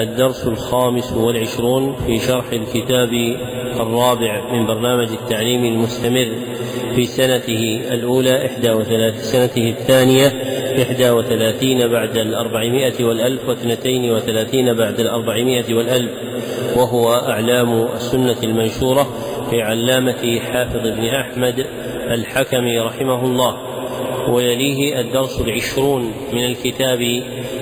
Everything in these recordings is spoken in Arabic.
الدرس الخامس والعشرون في شرح الكتاب الرابع من برنامج التعليم المستمر في سنته الأولى إحدى وثلاث سنته الثانية إحدى وثلاثين بعد الأربعمائة والألف واثنتين وثلاثين بعد الأربعمائة والألف. وهو أعلام السنة المنشورة في علامة حافظ بن أحمد الحكم رحمه الله. ويليه الدرس العشرون من الكتاب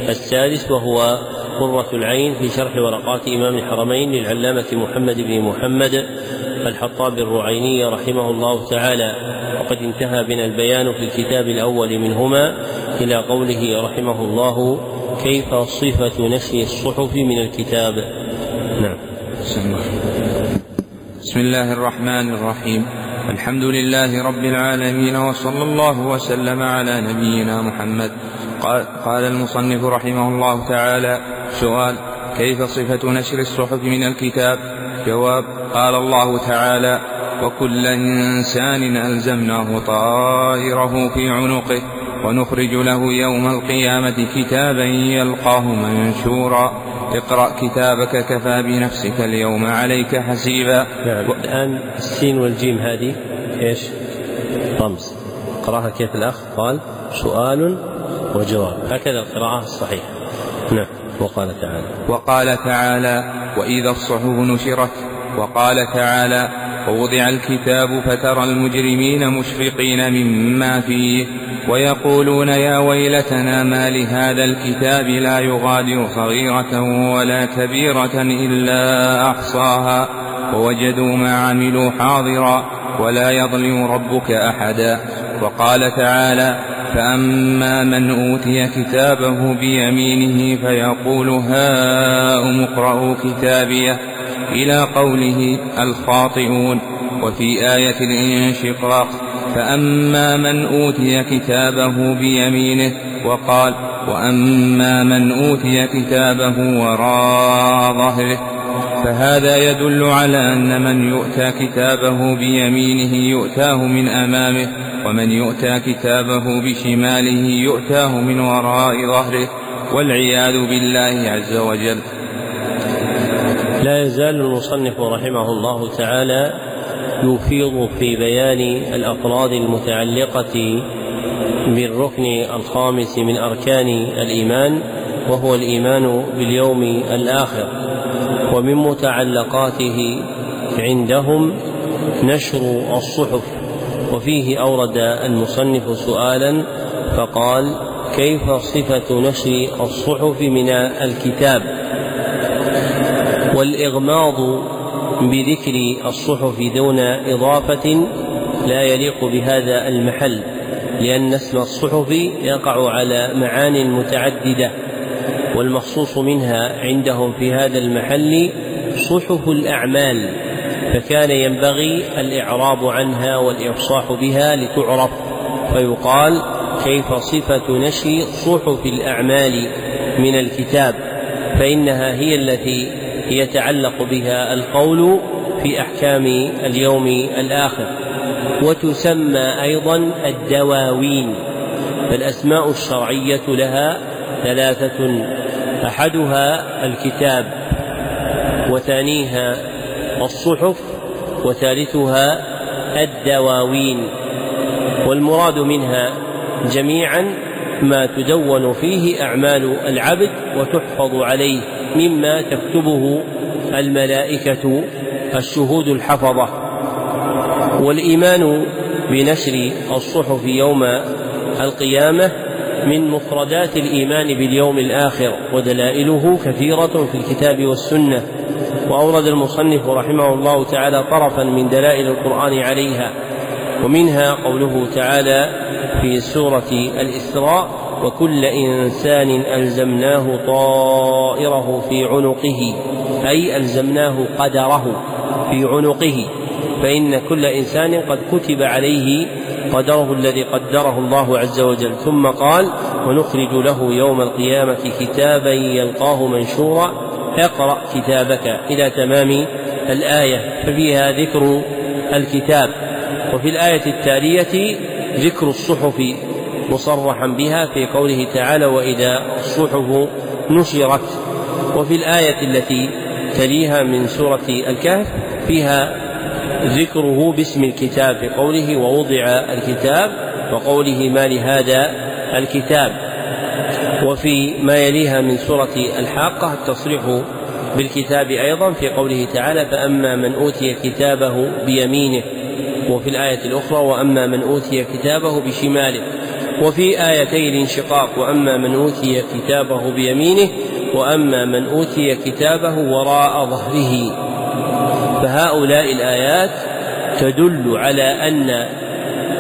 السادس وهو قرة العين في شرح ورقات إمام الحرمين للعلامة محمد بن محمد الحطاب الرعيني رحمه الله تعالى. وقد انتهى بنا البيان في الكتاب الأول منهما إلى قوله رحمه الله كيف صفة نشر الصحف من الكتاب؟ نعم. بسم الله. الرحمن الرحيم. الحمد لله رب العالمين وصلى الله وسلم على نبينا محمد. قال المصنف رحمه الله تعالى سؤال كيف صفة نشر الصحف من الكتاب؟ جواب قال الله تعالى وكل إنسان ألزمناه طائره في عنقه ونخرج له يوم القيامة كتابا يلقاه منشورا. اقرأ كتابك كفى بنفسك اليوم عليك حسيبا. نعم. الآن السين والجيم هذه إيش؟ رمز قرأها كيف الأخ؟ قال سؤال وجواب. هكذا القراءة الصحيحة. نعم. وقال تعالى. وقال تعالى وإذا الصحف نشرت وقال تعالى ووضع الكتاب فترى المجرمين مشفقين مما فيه ويقولون يا ويلتنا ما لهذا الكتاب لا يغادر صغيرة ولا كبيرة إلا أحصاها ووجدوا ما عملوا حاضرا ولا يظلم ربك أحدا. وقال تعالى فأما من أوتي كتابه بيمينه فيقول هاؤم اقرءوا كتابيه إلى قوله الخاطئون وفي آية الانشقاق فأما من أوتي كتابه بيمينه وقال وأما من أوتي كتابه وراء ظهره فهذا يدل على أن من يؤتى كتابه بيمينه يؤتاه من أمامه ومن يؤتى كتابه بشماله يؤتاه من وراء ظهره والعياذ بالله عز وجل. لا يزال المصنف رحمه الله تعالى يفيض في بيان الافراد المتعلقة بالركن الخامس من أركان الإيمان وهو الإيمان باليوم الآخر. ومن متعلقاته عندهم نشر الصحف. وفيه أورد المصنف سؤالا فقال كيف صفة نشر الصحف من الكتاب؟ والإغماض بذكر الصحف دون إضافة لا يليق بهذا المحل لأن اسم الصحف يقع على معان متعددة والمخصوص منها عندهم في هذا المحل صحف الأعمال. فكان ينبغي الإعراب عنها والإفصاح بها لتعرف فيقال كيف صفة نشر صحف الأعمال من الكتاب؟ فإنها هي التي يتعلق بها القول في أحكام اليوم الآخر. وتسمى أيضا الدواوين فالأسماء الشرعية لها ثلاثة أحدها الكتاب وثانيها الصحف وثالثها الدواوين والمراد منها جميعا ما تدون فيه أعمال العبد وتحفظ عليه مما تكتبه الملائكة الشهود الحفظة. والإيمان بنشر الصحف يوم القيامة من مفردات الإيمان باليوم الآخر ودلائله كثيرة في الكتاب والسنة. وأورد المصنف رحمه الله تعالى طرفا من دلائل القرآن عليها ومنها قوله تعالى في سورة الإسراء وكل إنسان ألزمناه طائره في عنقه أي ألزمناه قدره في عنقه فإن كل إنسان قد كتب عليه قدره الذي قدره الله عز وجل. ثم قال ونخرج له يوم القيامة كتابا يلقاه منشورا اقرأ كتابك إلى تمام الآية ففيها ذكر الكتاب وفي الآية التالية ذكر الصحف مصرحا بها في قوله تعالى وإذا الصحف نشرت وفي الآية التي تليها من سورة الكهف فيها ذكره باسم الكتاب في قوله ووضع الكتاب وقوله ما لهذا الكتاب وفي ما يليها من سورة الحاقة التصريح بالكتاب أيضا في قوله تعالى فأما من أوتي كتابه بيمينه وفي الآية الأخرى وأما من أوتي كتابه بشماله. وفي آيتي الانشقاق وأما من أوتي كتابه بيمينه وأما من أوتي كتابه وراء ظهره. فهؤلاء الآيات تدل على أن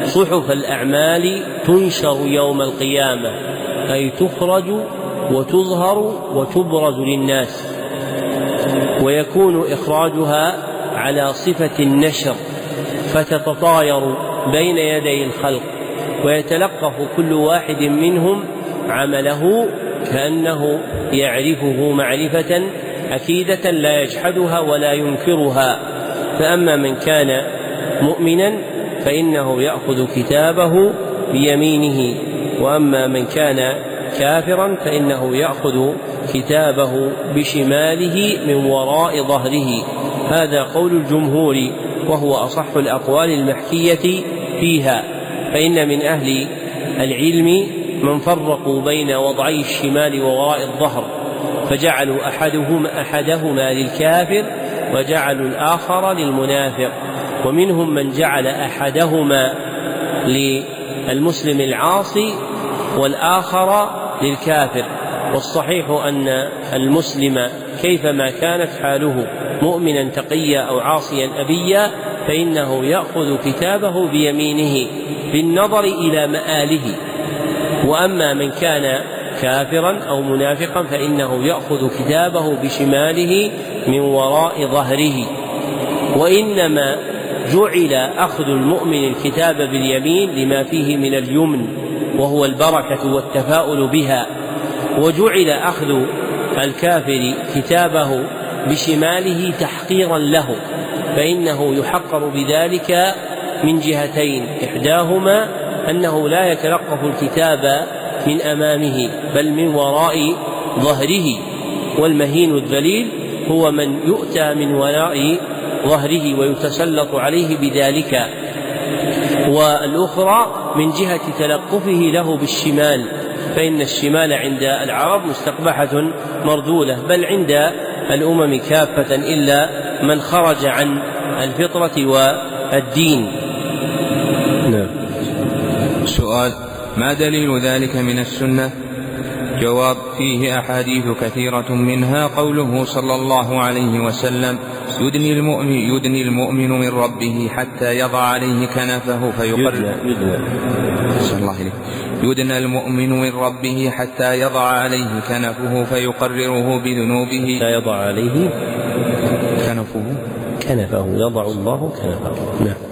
صحف الأعمال تنشر يوم القيامة. أي تخرج وتظهر وتبرز للناس ويكون إخراجها على صفة النشر فتتطاير بين يدي الخلق ويتلقف كل واحد منهم عمله كأنه يعرفه معرفة أكيدة لا يجحدها ولا ينكرها. فأما من كان مؤمنا فإنه يأخذ كتابه بيمينه. وأما من كان كافرا فإنه يأخذ كتابه بشماله من وراء ظهره. هذا قول الجمهور وهو أصح الأقوال المحكية فيها. فإن من أهل العلم من فرقوا بين وضعي الشمال ووراء الظهر فجعلوا أحدهما أحدهما للكافر وجعلوا الآخر للمنافق. ومنهم من جعل أحدهما للمسلم العاصي والآخر للكافر. والصحيح أن المسلم كيفما كانت حاله مؤمنا تقيا أو عاصيا أبيا فإنه يأخذ كتابه بيمينه بالنظر إلى مآله. وأما من كان كافرا أو منافقا فإنه يأخذ كتابه بشماله من وراء ظهره. وإنما جعل أخذ المؤمن الكتاب باليمين لما فيه من اليمن. وهو البركة والتفاؤل بها. وجعل أخذ الكافر كتابه بشماله تحقيرا له فإنه يحقر بذلك من جهتين. إحداهما أنه لا يتلقف الكتاب من أمامه بل من وراء ظهره. والمهين الذليل هو من يؤتى من وراء ظهره ويتسلط عليه بذلك. والأخرى من جهة تلقفه له بالشمال فإن الشمال عند العرب مستقبحة مردولة بل عند الأمم كافة إلا من خرج عن الفطرة والدين. نعم. سؤال ما دليل ذلك من السنة؟ جواب فيه أحاديث كثيرة منها قوله صلى الله عليه وسلم يدني المؤمن يدني المؤمن من ربه حتى يضع عليه كنفه يدنى الله إليه يدنى المؤمن من ربه حتى يضع عليه كنفه فيقرره بذنوبه لا يضع عليه كنفه. كنفه يضع الله كنفه. نعم.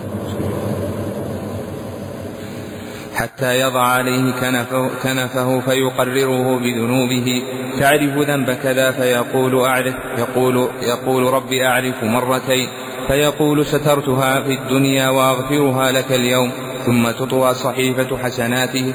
حتى يضع عليه كنفه, كنفه فيقرره بذنوبه. تعرف ذنب كذا فيقول أعرف يقول يقول رب أعرف مرتين. فيقول سترتها في الدنيا وأغفرها لك اليوم ثم تطوى صحيفة حسناته.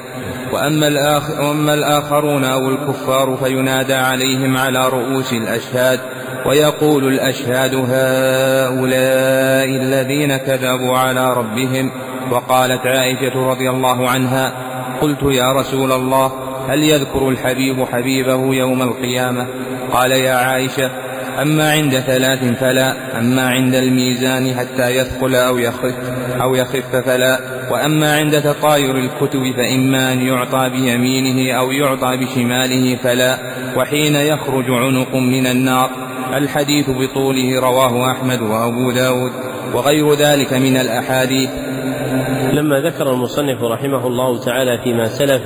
وأما, الآخر وأما الآخرون أو الكفار فينادى عليهم على رؤوس الأشهاد ويقول الأشهاد هؤلاء الذين كذبوا على ربهم. وقالت عائشة رضي الله عنها قلت يا رسول الله هل يذكر الحبيب حبيبه يوم القيامة؟ قال يا عائشة أما عند ثلاث فلا أما عند الميزان حتى يثقل أو يخف أو يخف فلا وأما عند تطاير الكتب فإما أن يعطى بيمينه أو يعطى بشماله فلا وحين يخرج عنق من النار. الحديث بطوله رواه أحمد وأبو داود وغير ذلك من الأحاديث. لما ذكر المصنف رحمه الله تعالى فيما سلف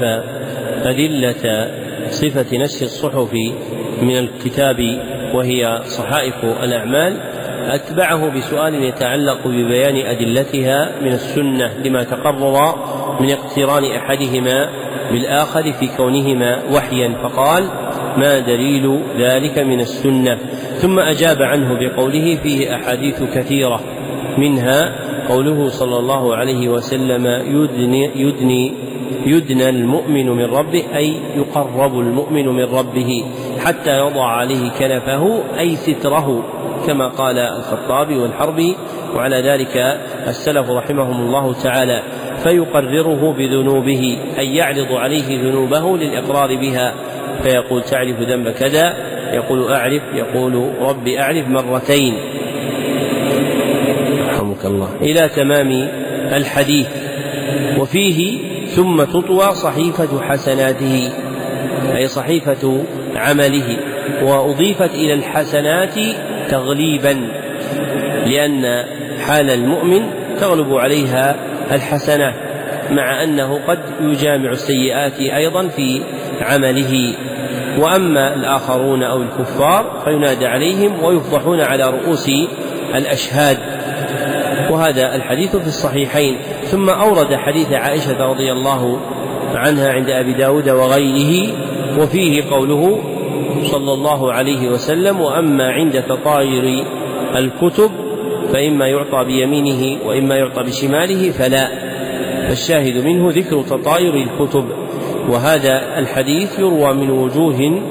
أدلة صفة نسخ الصحف من الكتاب وهي صحائف الأعمال أتبعه بسؤال يتعلق ببيان أدلتها من السنة لما تقرر من اقتران أحدهما بالآخر في كونهما وحيا فقال ما دليل ذلك من السنة؟ ثم أجاب عنه بقوله فيه أحاديث كثيرة منها قوله صلى الله عليه وسلم يدني, يدني يدنى المؤمن من ربه أي يقرب المؤمن من ربه حتى يضع عليه كنفه أي ستره كما قال الخطابي والحربي وعلى ذلك السلف رحمهم الله تعالى. فيقرره بذنوبه أي يعرض عليه ذنوبه للإقرار بها. فيقول تعرف ذنب كذا يقول أعرف يقول رب أعرف مرتين. رحمك الله إلى تمام الحديث. وفيه ثم تطوى صحيفة حسناته أي صحيفة عمله. وأضيفت إلى الحسنات تغليبا لأن حال المؤمن تغلب عليها الحسنات مع أنه قد يجامع السيئات أيضا في عمله. وأما الآخرون أو الكفار فينادى عليهم ويفضحون على رؤوس الأشهاد. وهذا الحديث في الصحيحين. ثم أورد حديث عائشة رضي الله عنها عند أبي داود وغيره وفيه قوله صلى الله عليه وسلم وأما عند تطاير الكتب فإما يعطى بيمينه وإما يعطى بشماله فلا. فالشاهد منه ذكر تطاير الكتب. وهذا الحديث يروى من وجوه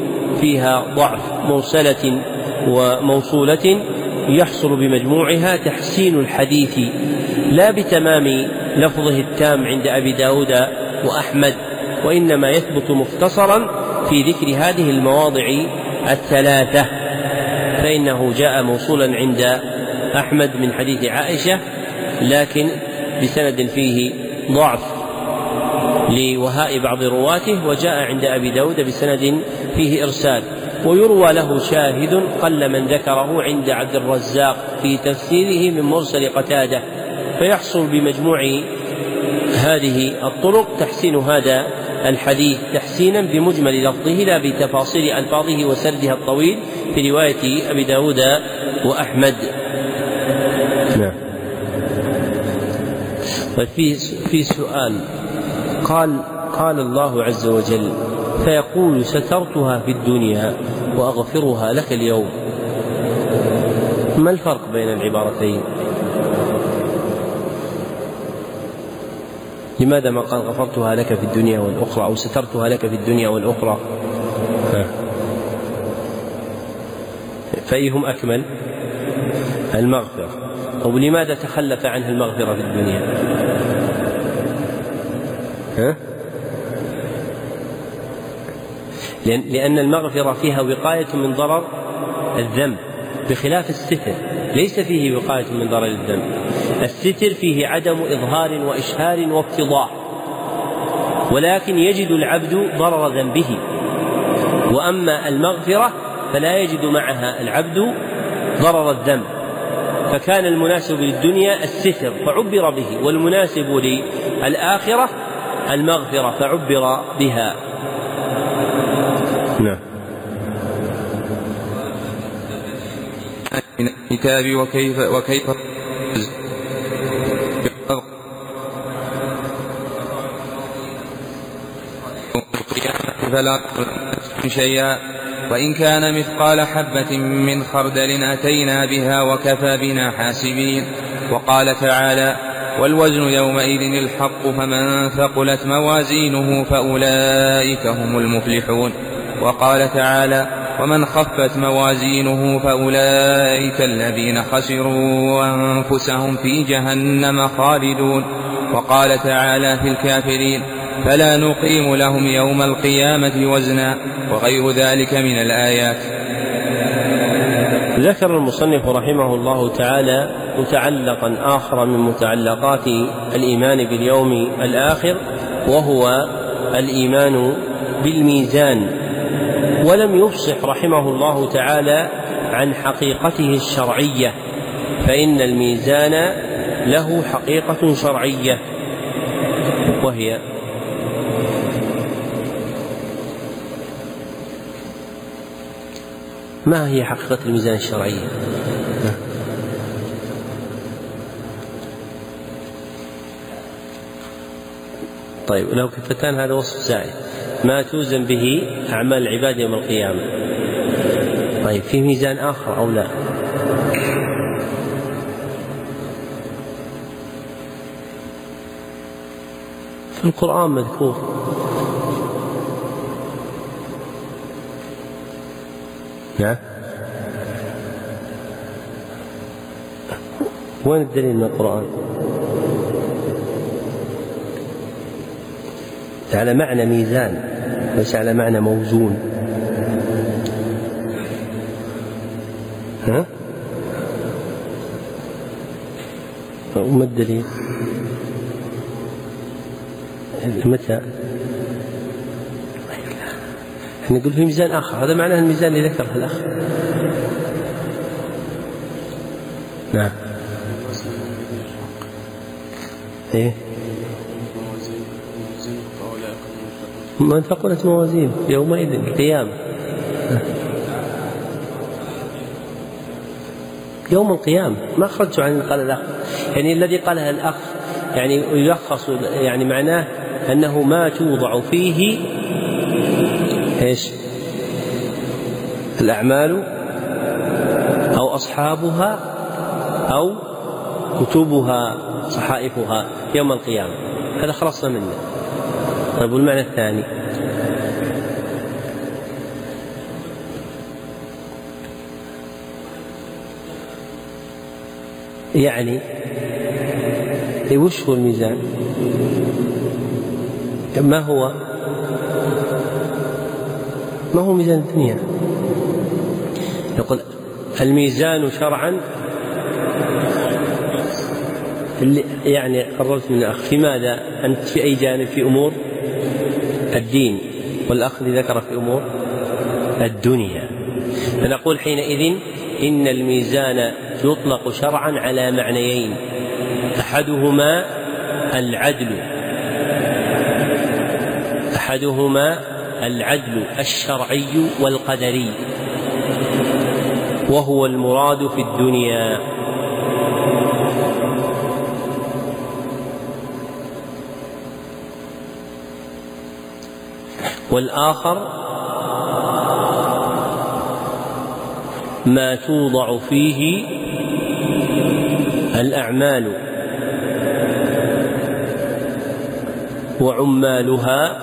فيها ضعف مرسلة وموصولة يحصل بمجموعها تحسين الحديث لا بتمام لفظه التام عند أبي داود وأحمد وإنما يثبت مختصرا في ذكر هذه المواضع الثلاثة. فإنه جاء موصولا عند أحمد من حديث عائشة لكن بسند فيه ضعف لوهاء بعض رواته وجاء عند أبي داود بسند فيه إرسال. ويروى له شاهد قل من ذكره عند عبد الرزاق في تفسيره من مرسل قتادة فيحصل بمجموع هذه الطرق تحسين هذا الحديث تحسينا بمجمل لفظه لا بتفاصيل ألفاظه وسردها الطويل في رواية أبي داود وأحمد. نعم. طيب في في سؤال قال قال الله عز وجل فيقول سترتها في الدنيا وأغفرها لك اليوم. ما الفرق بين العبارتين؟ لماذا ما قال غفرتها لك في الدنيا والأخرى أو سترتها لك في الدنيا والأخرى؟ فأيهم أكمل؟ المغفرة. أو لماذا تخلف عنها المغفرة في الدنيا؟ ها؟ لأن المغفرة فيها وقاية من ضرر الذنب بخلاف الستر ليس فيه وقاية من ضرر الذنب. الستر فيه عدم إظهار وإشهار وابتضاع ولكن يجد العبد ضرر ذنبه. وأما المغفرة فلا يجد معها العبد ضرر الذنب. فكان المناسب للدنيا الستر فعبر به والمناسب للآخرة المغفرة فعبر بها. نعم. من الكتاب وكيف وكيف فلا شيئا. وإن كان مثقال حبة من خردل أتينا بها وكفى بنا حاسبين. وقال تعالى والوزن يومئذ الحق فمن ثقلت موازينه فأولئك هم المفلحون. وقال تعالى ومن خفت موازينه فأولئك الذين خسروا أنفسهم في جهنم خالدون. وقال تعالى في الكافرين فلا نقيم لهم يوم القيامة وزنا وغير ذلك من الآيات. ذكر المصنف رحمه الله تعالى متعلقا آخر من متعلقات الإيمان باليوم الآخر وهو الإيمان بالميزان. ولم يفصح رحمه الله تعالى عن حقيقته الشرعية فإن الميزان له حقيقة شرعية وهي ما هي حقيقة الميزان الشرعيه طيب لو كفتان هذا وصف زائد. ما توزن به أعمال العباد يوم القيامة. طيب في ميزان آخر أو لا؟ في القرآن مذكور. نعم وين الدليل من القرآن؟ على معنى ميزان ليس على معنى موزون ها؟ وما الدليل؟ متى؟ نقول في ميزان آخر هذا معناه الميزان اللي ذكره الأخ نعم إيه من ثقلت موازين يومئذ القيامة يوم القيامة ما خرجت عن قال الأخ. يعني الذي قالها الأخ يعني يلخص يعني معناه أنه ما توضع فيه إيش؟ الأعمال أو أصحابها أو كتبها صحائفها يوم القيامة. هذا خلصنا منه. طيب والمعنى الثاني. يعني وش هو الميزان؟ ما هو؟ ما هو ميزان الدنيا؟ يقول الميزان شرعا يعني قررت من الأخ في ماذا؟ أنت في أي جانب في أمور؟ الدين والأخ ذكر في أمور الدنيا. فنقول حينئذ إن الميزان يطلق شرعا على معنيين. أحدهما العدل. أحدهما العدل الشرعي والقدري. وهو المراد في الدنيا. والآخر ما توضع فيه الأعمال وعمالها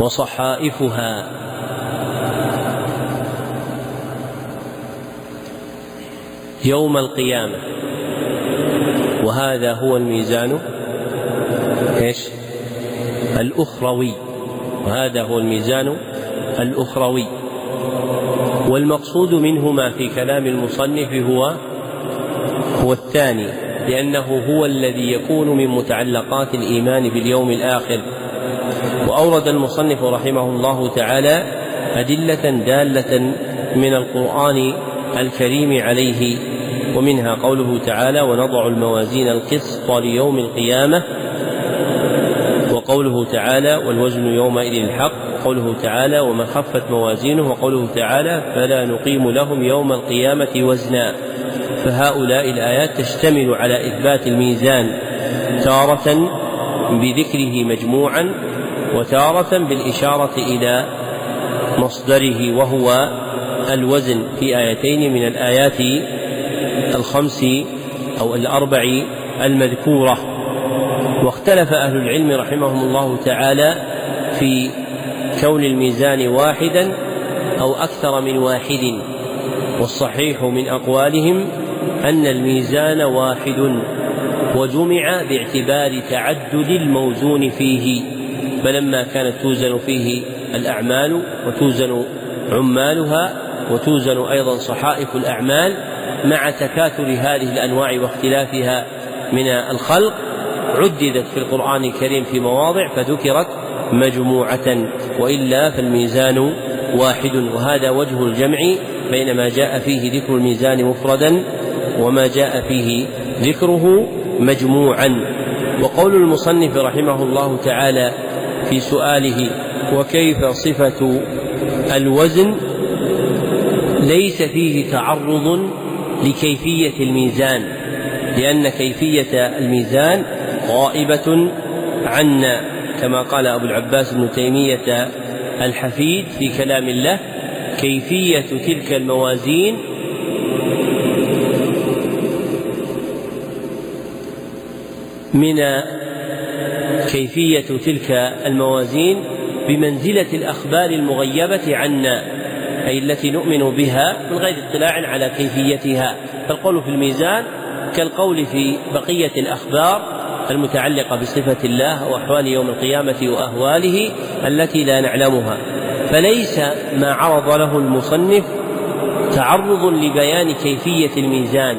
وصحائفها. يوم القيامة. وهذا هو الميزان. إيش؟ الأخروي. وهذا هو الميزان الأخروي. والمقصود منهما في كلام المصنف هو هو الثاني لأنه هو الذي يكون من متعلقات الإيمان باليوم الآخر. وأورد المصنف رحمه الله تعالى أدلة دالة من القرآن الكريم عليه. ومنها قوله تعالى ونضع الموازين القسط ليوم القيامة وقوله تعالى والوزن يومئذ الحق وقوله تعالى ومن خفت موازينه وقوله تعالى فلا نقيم لهم يوم القيامة وزنا. فهؤلاء الآيات تشتمل على إثبات الميزان تارة بذكره مجموعا وتارة بالإشارة إلى مصدره وهو الوزن في آيتين من الآيات الخمس أو الأربع المذكورة. واختلف أهل العلم رحمهم الله تعالى في كون الميزان واحدا أو أكثر من واحد والصحيح من أقوالهم أن الميزان واحد وجمع باعتبار تعدد الموزون فيه فلما كانت توزن فيه الأعمال وتوزن عمالها وتوزن أيضا صحائف الأعمال مع تكاثر هذه الأنواع واختلافها من الخلق عددت في القرآن الكريم في مواضع فذكرت مجموعة وإلا فالميزان واحد وهذا وجه الجمع بين ما جاء فيه ذكر الميزان مفردا وما جاء فيه ذكره مجموعا. وقول المصنف رحمه الله تعالى في سؤاله وكيف صفة الوزن؟ ليس فيه تعرض لكيفية الميزان لأن كيفية الميزان غائبة عنا كما قال أبو العباس ابن تيمية الحفيد في كلام الله كيفية تلك الموازين؟ من كيفية تلك الموازين؟ بمنزلة الأخبار المغيبة عنا أي التي نؤمن بها من غير اطلاع على كيفيتها. فالقول في الميزان كالقول في بقية الأخبار المتعلقة بصفة الله وأحوال يوم القيامة وأهواله التي لا نعلمها. فليس ما عرض له المصنف تعرض لبيان كيفية الميزان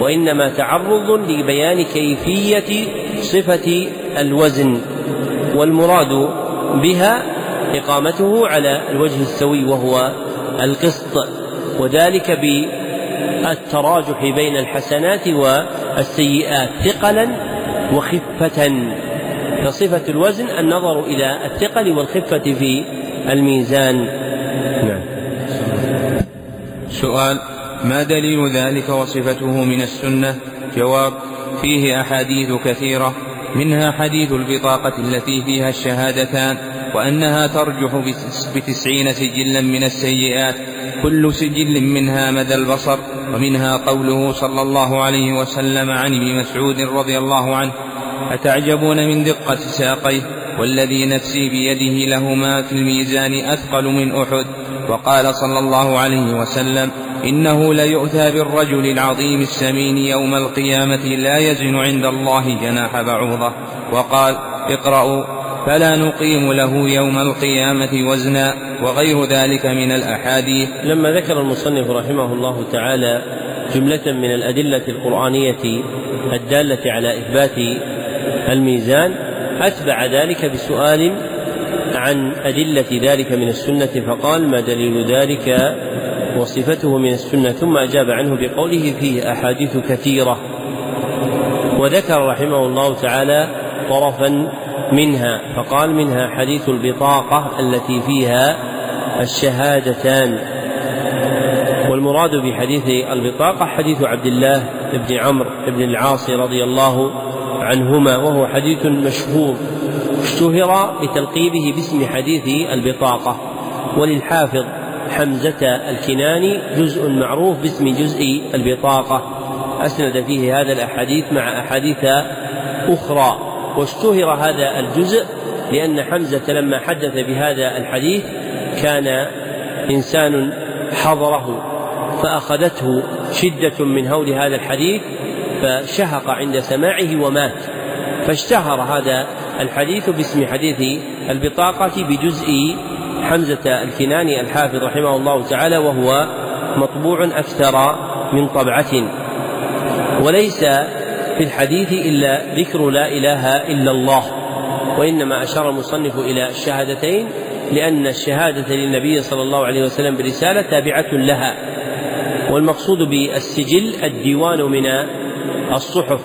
وإنما تعرض لبيان كيفية صفة الوزن. والمراد بها إقامته على الوجه السوي وهو القسط وذلك بالتراجح بين الحسنات والسيئات. ثقلا وخفة فصفة الوزن النظر إلى الثقل والخفة في الميزان. نعم. سؤال ما دليل ذلك وصفته من السنة؟ جواب فيه أحاديث كثيرة منها حديث البطاقة التي فيها الشهادتان وأنها ترجح بتسعين سجلا من السيئات كل سجل منها مدى البصر ومنها قوله صلى الله عليه وسلم عن ابن مسعود رضي الله عنه أتعجبون من دقة ساقيه؟ والذي نفسي بيده لهما في الميزان أثقل من أحد. وقال صلى الله عليه وسلم إنه ليؤتى بالرجل العظيم السمين يوم القيامة لا يزن عند الله جناح بعوضة. وقال اقرأوا فلا نقيم له يوم القيامة وزنا وغير ذلك من الأحاديث. لما ذكر المصنف رحمه الله تعالى جملة من الأدلة القرآنية الدالة على إثبات الميزان أتبع ذلك بسؤال عن أدلة ذلك من السنة فقال ما دليل ذلك وصفته من السنة؟ ثم أجاب عنه بقوله فيه أحاديث كثيرة. وذكر رحمه الله تعالى طرفا منها فقال منها حديث البطاقة التي فيها الشهادتان. والمراد بحديث البطاقة حديث عبد الله بن عمرو بن العاص رضي الله عنهما وهو حديث مشهور. اشتهر بتلقيبه باسم حديث البطاقة. وللحافظ حمزة الكناني جزء معروف باسم جزء البطاقة. أسند فيه هذا الأحاديث مع أحاديث أخرى. واشتهر هذا الجزء لأن حمزة لما حدث بهذا الحديث كان إنسان حضره فأخذته شدة من هول هذا الحديث فشهق عند سماعه ومات. فاشتهر هذا الحديث باسم حديث البطاقة بجزء حمزة الكناني الحافظ رحمه الله تعالى وهو مطبوع أكثر من طبعة. وليس في الحديث إلا ذكر لا إله إلا الله وإنما أشار المصنف إلى الشهادتين لأن الشهادة للنبي صلى الله عليه وسلم برسالة تابعة لها والمقصود بالسجل الديوان من الصحف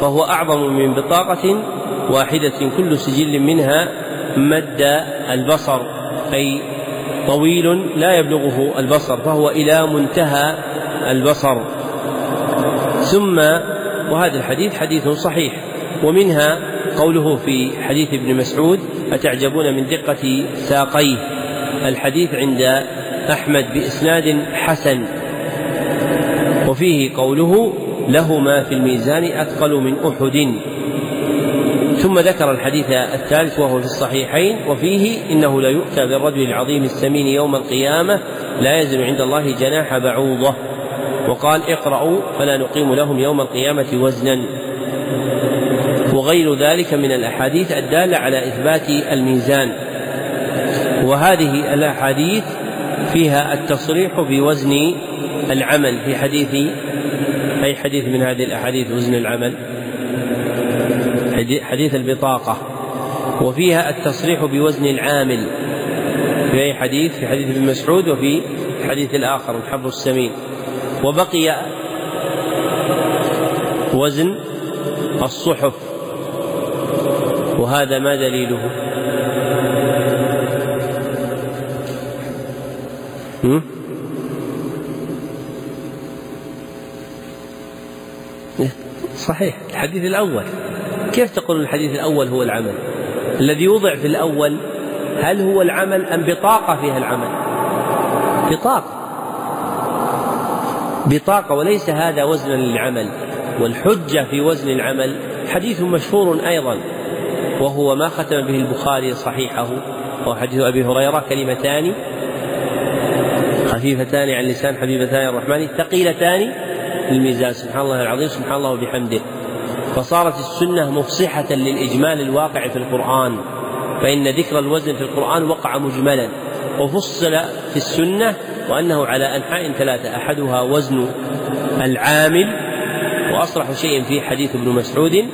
فهو أعظم من بطاقة واحدة كل سجل منها مد البصر أي طويل لا يبلغه البصر فهو إلى منتهى البصر. ثم وهذا الحديث حديث صحيح. ومنها قوله في حديث ابن مسعود أتعجبون من دقة ساقيه؟ الحديث عند أحمد بإسناد حسن. وفيه قوله لهما في الميزان أثقل من أحد ثم ذكر الحديث الثالث وهو في الصحيحين وفيه إنه لا يؤتى بالرجل العظيم السمين يوم القيامة لا يزن عند الله جناح بعوضة. وقال اقرأوا فلا نقيم لهم يوم القيامة وزنا. وغير ذلك من الأحاديث الدالة على إثبات الميزان. وهذه الأحاديث فيها التصريح بوزن العمل في حديث أي حديث من هذه الأحاديث وزن العمل؟ حديث البطاقة. وفيها التصريح بوزن العامل في أي حديث؟ في حديث ابن مسعود وفي الحديث الآخر الحبر السمين. وبقي وزن الصحف وهذا ما دليله؟ صحيح الحديث الأول. كيف تقول الحديث الأول هو العمل؟ الذي يوضع في الأول هل هو العمل أم بطاقة فيها العمل؟ بطاقة. بطاقة وليس هذا وزنا للعمل والحجة في وزن العمل حديث مشهور أيضا وهو ما ختم به البخاري صحيحه وهو حديث أبي هريرة كلمتان خفيفتان عن لسان حبيبتان الرحمن ثقيلتان الميزان سبحان الله العظيم سبحان الله وبحمده. فصارت السنة مفصحة للإجمال الواقع في القرآن فإن ذكر الوزن في القرآن وقع مجملا وفصل في السنة وأنه على أنحاء ثلاثة أحدها وزن العامل وأصرح شيء فيه حديث ابن مسعود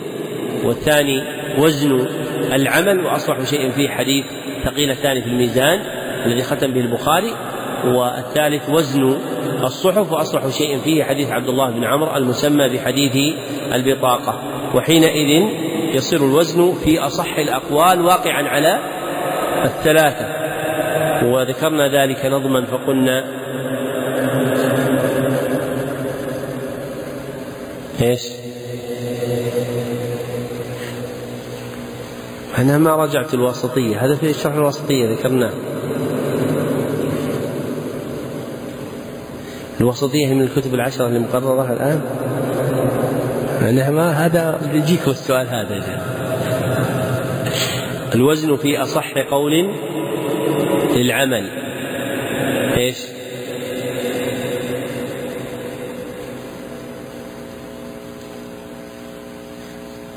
والثاني وزن العمل وأصرح شيء فيه حديث ثقيلتان في الميزان الذي ختم به البخاري والثالث وزن الصحف وأصلح شيء فيه حديث عبد الله بن عمرو المسمى بحديث البطاقة. وحينئذ يصير الوزن في أصح الأقوال واقعا على الثلاثة. وذكرنا ذلك نظما فقلنا إيش؟ أنا ما رجعت الواسطية هذا في شرح الواسطية ذكرناه الوسطية من الكتب العشرة اللي مقررة الآن يعني ما هذا يجيك السؤال هذا. الوزن في أصح قول للعمل. إيش؟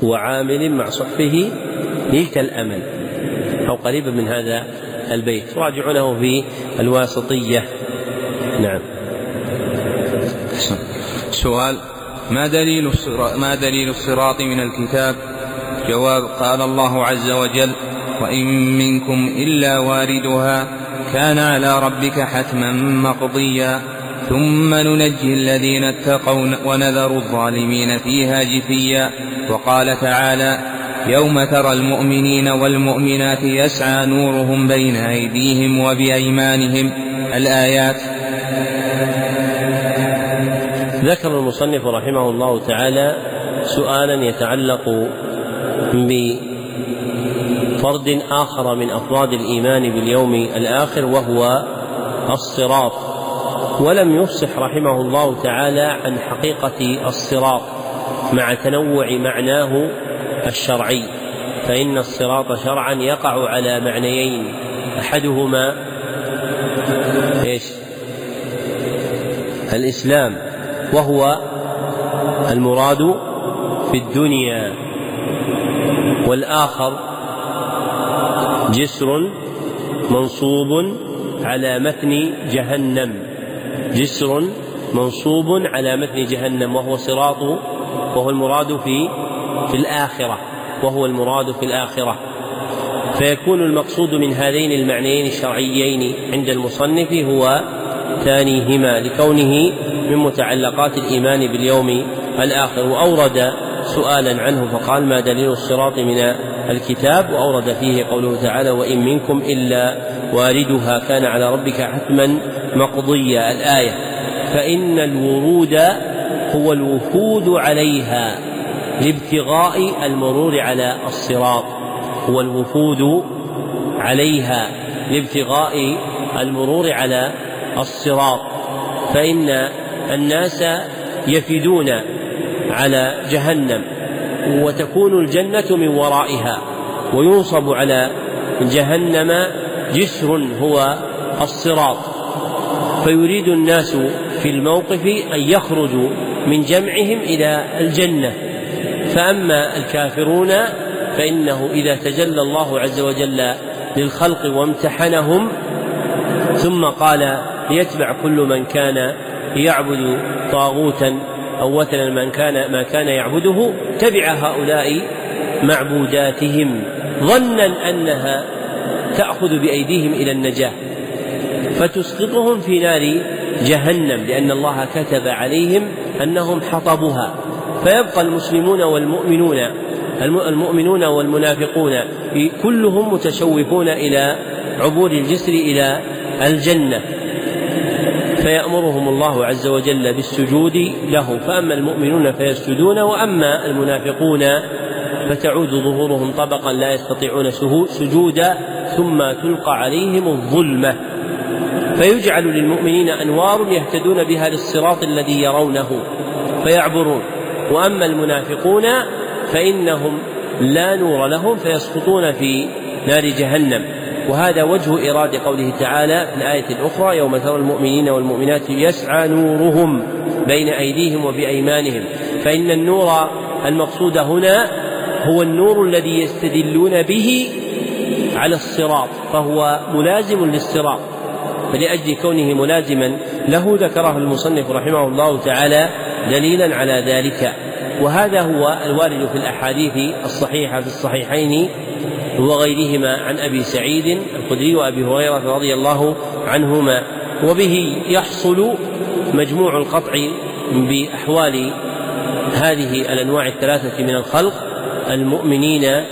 وعامل مع صحفه نلت الأمل. أو قريبا من هذا البيت. راجعونه في الواسطية. نعم. سؤال ما دليل ما دليل الصراط من الكتاب؟ جواب قال الله عز وجل: وإن منكم إلا واردها. كان على ربك حتما مقضيا. ثم ننجي الذين اتقوا ونذر الظالمين فيها جثيا. وقال تعالى يوم ترى المؤمنين والمؤمنات يسعى نورهم بين أيديهم وبأيمانهم. الآيات. ذكر المصنف رحمه الله تعالى سؤالا يتعلق بفرد آخر من أفراد الإيمان باليوم الآخر وهو الصراط. ولم يفصح رحمه الله تعالى عن حقيقة الصراط مع تنوع معناه الشرعي. فإن الصراط شرعا يقع على معنيين. أحدهما إيش؟ الإسلام وهو المراد في الدنيا. والآخر جسر منصوب على متن جهنم. جسر منصوب على متن جهنم وهو صراط وهو المراد في في الآخرة. وهو المراد في الآخرة. فيكون المقصود من هذين المعنيين الشرعيين عند المصنف هو ثانيهما لكونه من متعلقات الإيمان باليوم الآخر. وأورد سؤالا عنه فقال ما دليل الصراط من الكتاب وأورد فيه قوله تعالى وإن منكم إلا واردها كان على ربك حتما مقضيا الآية. فإن الورود هو الوفود عليها لابتغاء المرور على الصراط. هو الوفود عليها لابتغاء المرور على الصراط. فإن الناس يفدون على جهنم. وتكون الجنة من ورائها. وينصب على جهنم جسر هو الصراط. فيريد الناس في الموقف أن يخرجوا من جمعهم إلى الجنة. فأما الكافرون فإنه إذا تجلى الله عز وجل للخلق وامتحنهم ثم قال ليتبع كل من كان يعبد طاغوتا أو وثنا من كان ما كان يعبده تبع هؤلاء معبوداتهم ظنا أنها تأخذ بأيديهم إلى النجاة فتسقطهم في نار جهنم لأن الله كتب عليهم أنهم حطبها فيبقى المسلمون والمؤمنون المؤمنون والمنافقون كلهم متشوفون إلى عبور الجسر إلى الجنة. فيأمرهم الله عز وجل بالسجود له فأما المؤمنون فيسجدون وأما المنافقون فتعود ظهورهم طبقا لا يستطيعون سجودا ثم تلقى عليهم الظلمة. فيجعل للمؤمنين أنوار يهتدون بها للصراط الذي يرونه فيعبرون. وأما المنافقون فإنهم لا نور لهم فيسقطون في نار جهنم. وهذا وجه إرادة قوله تعالى في الآية الأخرى يوم ترى المؤمنين والمؤمنات يسعى نورهم بين أيديهم وبأيمانهم. فإن النور المقصود هنا هو النور الذي يستدلون به على الصراط فهو ملازم للصراط. فلأجل كونه ملازما له ذكره المصنف رحمه الله تعالى دليلا على ذلك. وهذا هو الوارد في الأحاديث الصحيحة في الصحيحين وغيرهما عن أبي سعيد الخدري وأبي هريرة رضي الله عنهما. وبه يحصل مجموع القطع بأحوال هذه الأنواع الثلاثة من الخلق المؤمنين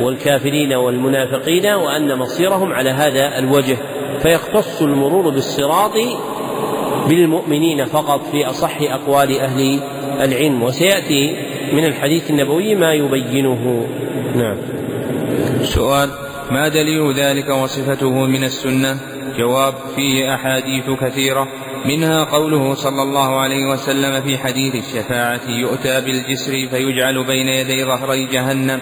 والكافرين والمنافقين وأن مصيرهم على هذا الوجه. فيختص المرور بالصراط بالمؤمنين فقط في أصح أقوال أهل العلم. وسيأتي من الحديث النبوي ما يبينه. نعم. سؤال ما دليل ذلك وصفته من السنة؟ جواب فيه أحاديث كثيرة منها قوله صلى الله عليه وسلم في حديث الشفاعة يؤتى بالجسر فيجعل بين يدي ظهري جهنم.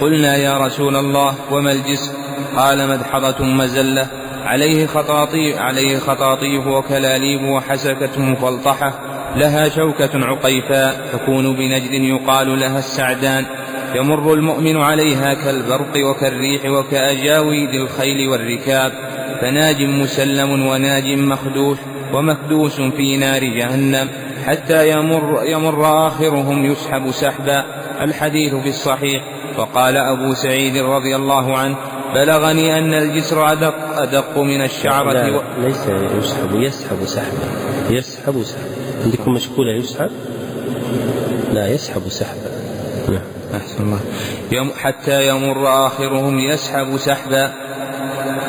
قلنا يا رسول الله وما الجسر؟ قال مدحضة مزلة. عليه خطاطيف عليه خطاطيف وكلاليب وحسكة مفلطحة لها شوكة عقيفاء تكون بنجد يقال لها السعدان. يمر المؤمن عليها كالبرق وكالريح وكأجاويد الخيل والركاب. فناج مسلم وناج مخدوش ومكدوس في نار جهنم. حتى يمر, يمر آخرهم يسحب سحبا. الحديث في الصحيح. وقال أبو سعيد رضي الله عنه بلغني أن الجسر أدق, أدق من الشعرة لا و... ليس يسحب يسحب سحبا. يسحب سحبا. عندكم مشكولة يسحب؟ لا يسحب سحبا. نعم. أحسن الله. يم حتى يمر آخرهم يسحب سحبا.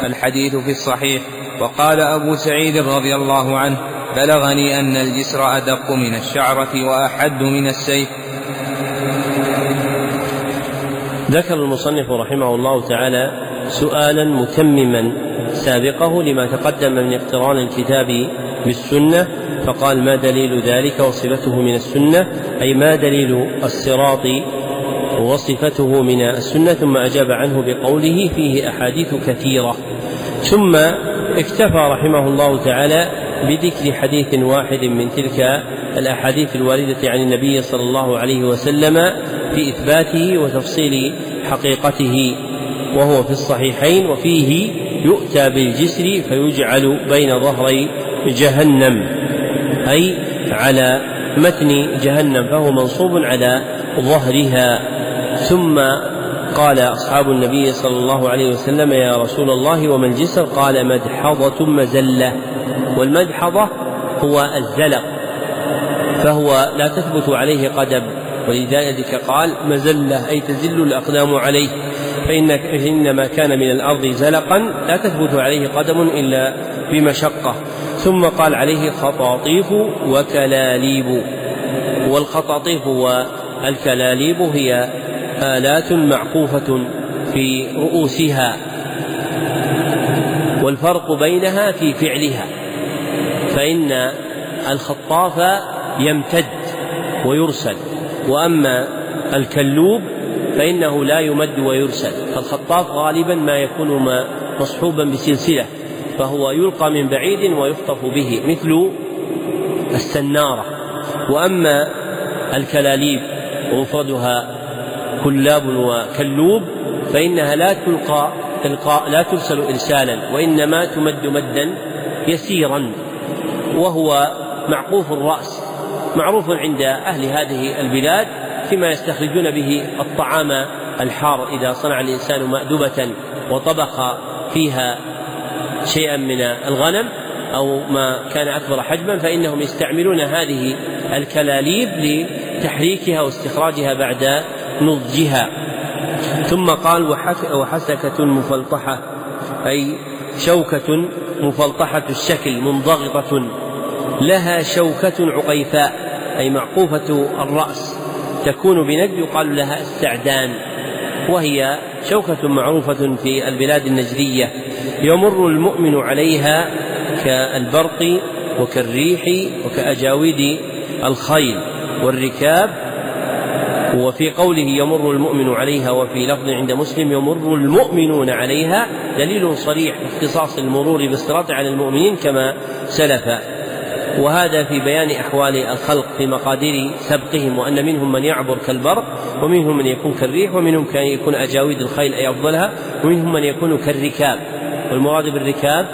الحديث في الصحيح. وقال أبو سعيد رضي الله عنه بلغني أن الجسر أدق من الشعرة وأحد من السيف. ذكر المصنف رحمه الله تعالى سؤالا متمما سابقه لما تقدم من اقتران الكتاب بالسنة فقال ما دليل ذلك وصفته من السنة؟ أي ما دليل الصراط وصفته من السنة ثم أجاب عنه بقوله فيه أحاديث كثيرة. ثم اكتفى رحمه الله تعالى بذكر حديث واحد من تلك الأحاديث الواردة عن النبي صلى الله عليه وسلم في إثباته وتفصيل حقيقته وهو في الصحيحين وفيه يؤتى بالجسر فيجعل بين ظهري جهنم أي على متن جهنم فهو منصوب على ظهرها. ثم قال أصحاب النبي صلى الله عليه وسلم يا رسول الله وما الجسر؟ قال مدحضة مزلة. والمدحضة هو الزلق فهو لا تثبت عليه قدم. ولذلك قال مزلة أي تزل الأقدام عليه. فإن إنما كان من الأرض زلقا لا تثبت عليه قدم إلا بمشقة. ثم قال عليه خطاطيف وكلاليب. والخطاطيف والكلاليب هي آلات معقوفة في رؤوسها والفرق بينها في فعلها فإن الخطاف يمتد ويرسل وأما الكلوب فإنه لا يمد ويرسل فالخطاف غالبا ما يكون مصحوبا بسلسلة فهو يلقى من بعيد ويخطف به مثل السنارة وأما الكلاليب ومفردها كلاب وكلوب فإنها لا تلقى تلقى لا ترسل إرسالا وإنما تمد مدا يسيرا وهو معقوف الرأس معروف عند أهل هذه البلاد فيما يستخرجون به الطعام الحار إذا صنع الإنسان مأدبة وطبخ فيها شيئا من الغنم أو ما كان أكبر حجما فإنهم يستعملون هذه الكلاليب لتحريكها واستخراجها بعد نضجها. ثم قال وحسكة مفلطحة أي شوكة مفلطحة الشكل منضغطة. لها شوكة عقيفاء أي معقوفة الرأس. تكون بنجد يقال لها السعدان. وهي شوكة معروفة في البلاد النجدية. يمر المؤمن عليها كالبرق وكالريح وكأجاويد الخيل والركاب وفي قوله يمر المؤمن عليها وفي لفظ عند مسلم يمر المؤمنون عليها دليل صريح اختصاص المرور بالصراط على المؤمنين كما سلف. وهذا في بيان أحوال الخلق في مقادير سبقهم وأن منهم من يعبر كالبرق ومنهم من يكون كالريح ومنهم كان يكون أجاويد الخيل أي أفضلها ومنهم من يكون كالركاب. والمراد بالركاب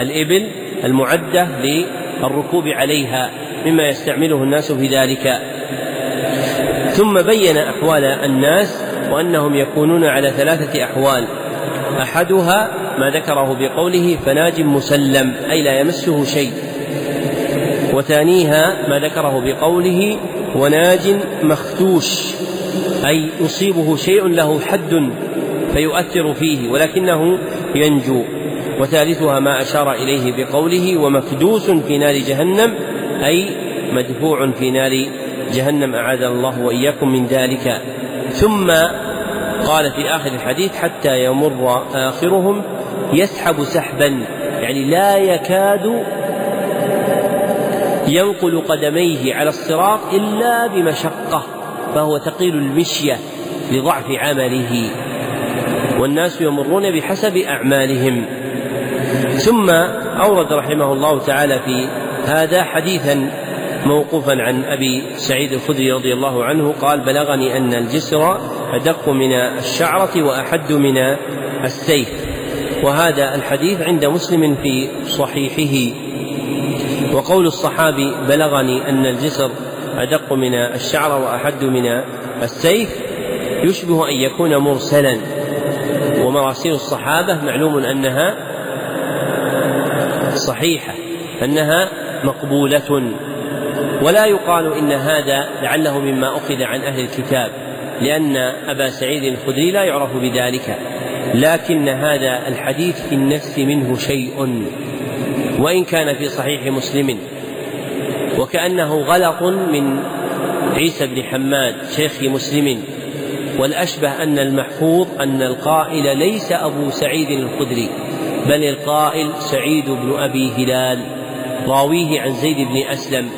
الإبل المعدة للركوب عليها مما يستعمله الناس في ذلك. ثم بين أحوال الناس وأنهم يكونون على ثلاثة أحوال. أحدها ما ذكره بقوله فناج مسلم أي لا يمسه شيء. وثانيها ما ذكره بقوله وناج مختوش أي يصيبه شيء له حد فيؤثر فيه ولكنه ينجو. وثالثها ما أشار إليه بقوله ومكدوس في نار جهنم أي مدفوع في نار جهنم أعاذنا الله وإياكم من ذلك. ثم قال في آخر الحديث حتى يمر آخرهم يسحب سحبا يعني لا يكاد ينقل قدميه على الصراط إلا بمشقة فهو ثقيل المشية لضعف عمله. والناس يمرون بحسب أعمالهم. ثم أورد رحمه الله تعالى في هذا حديثا موقوفا عن أبي سعيد الخدري رضي الله عنه قال بلغني أن الجسر أدق من الشعرة وأحد من السيف وهذا الحديث عند مسلم في صحيحه. وقول الصحابي بلغني أن الجسر أدق من الشعر وأحد من السيف يشبه أن يكون مرسلا. ومراسيل الصحابة معلوم أنها صحيحة أنها مقبولة. ولا يقال إن هذا لعله مما أخذ عن أهل الكتاب لأن أبا سعيد الخدري لا يعرف بذلك لكن هذا الحديث في النفس منه شيء. وإن كان في صحيح مسلم وكأنه غلط من عيسى بن حماد شيخ مسلم والأشبه أن المحفوظ أن القائل ليس أبو سعيد الخدري بل القائل سعيد بن أبي هلال راويه عن زيد بن أسلم.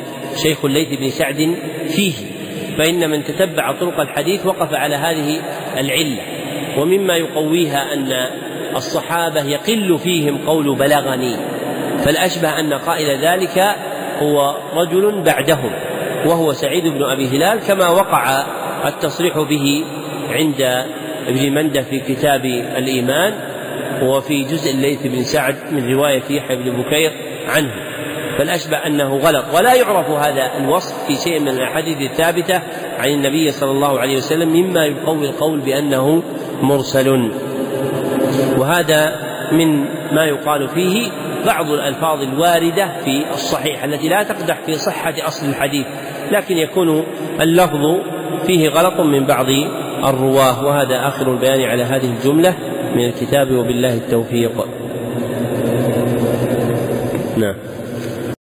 شيخ الليث بن سعد فيه فإن من تتبع طرق الحديث وقف على هذه العلة. ومما يقويها أن الصحابة يقل فيهم قول بلغني فالأشبه أن قائل ذلك هو رجل بعدهم وهو سعيد بن أبي هلال كما وقع التصريح به عند ابن مندة في كتاب الإيمان وفي جزء الليث بن سعد من رواية يحيى بن بكير عنه. فالأشبه أنه غلط. ولا يعرف هذا الوصف في شيء من الأحاديث الثابتة عن النبي صلى الله عليه وسلم مما يقوي القول بأنه مرسل. وهذا من ما يقال فيه بعض الألفاظ الواردة في الصحيح التي لا تقدح في صحة أصل الحديث لكن يكون اللفظ فيه غلط من بعض الرواة. وهذا آخر البيان على هذه الجملة من الكتاب وبالله التوفيق. نعم.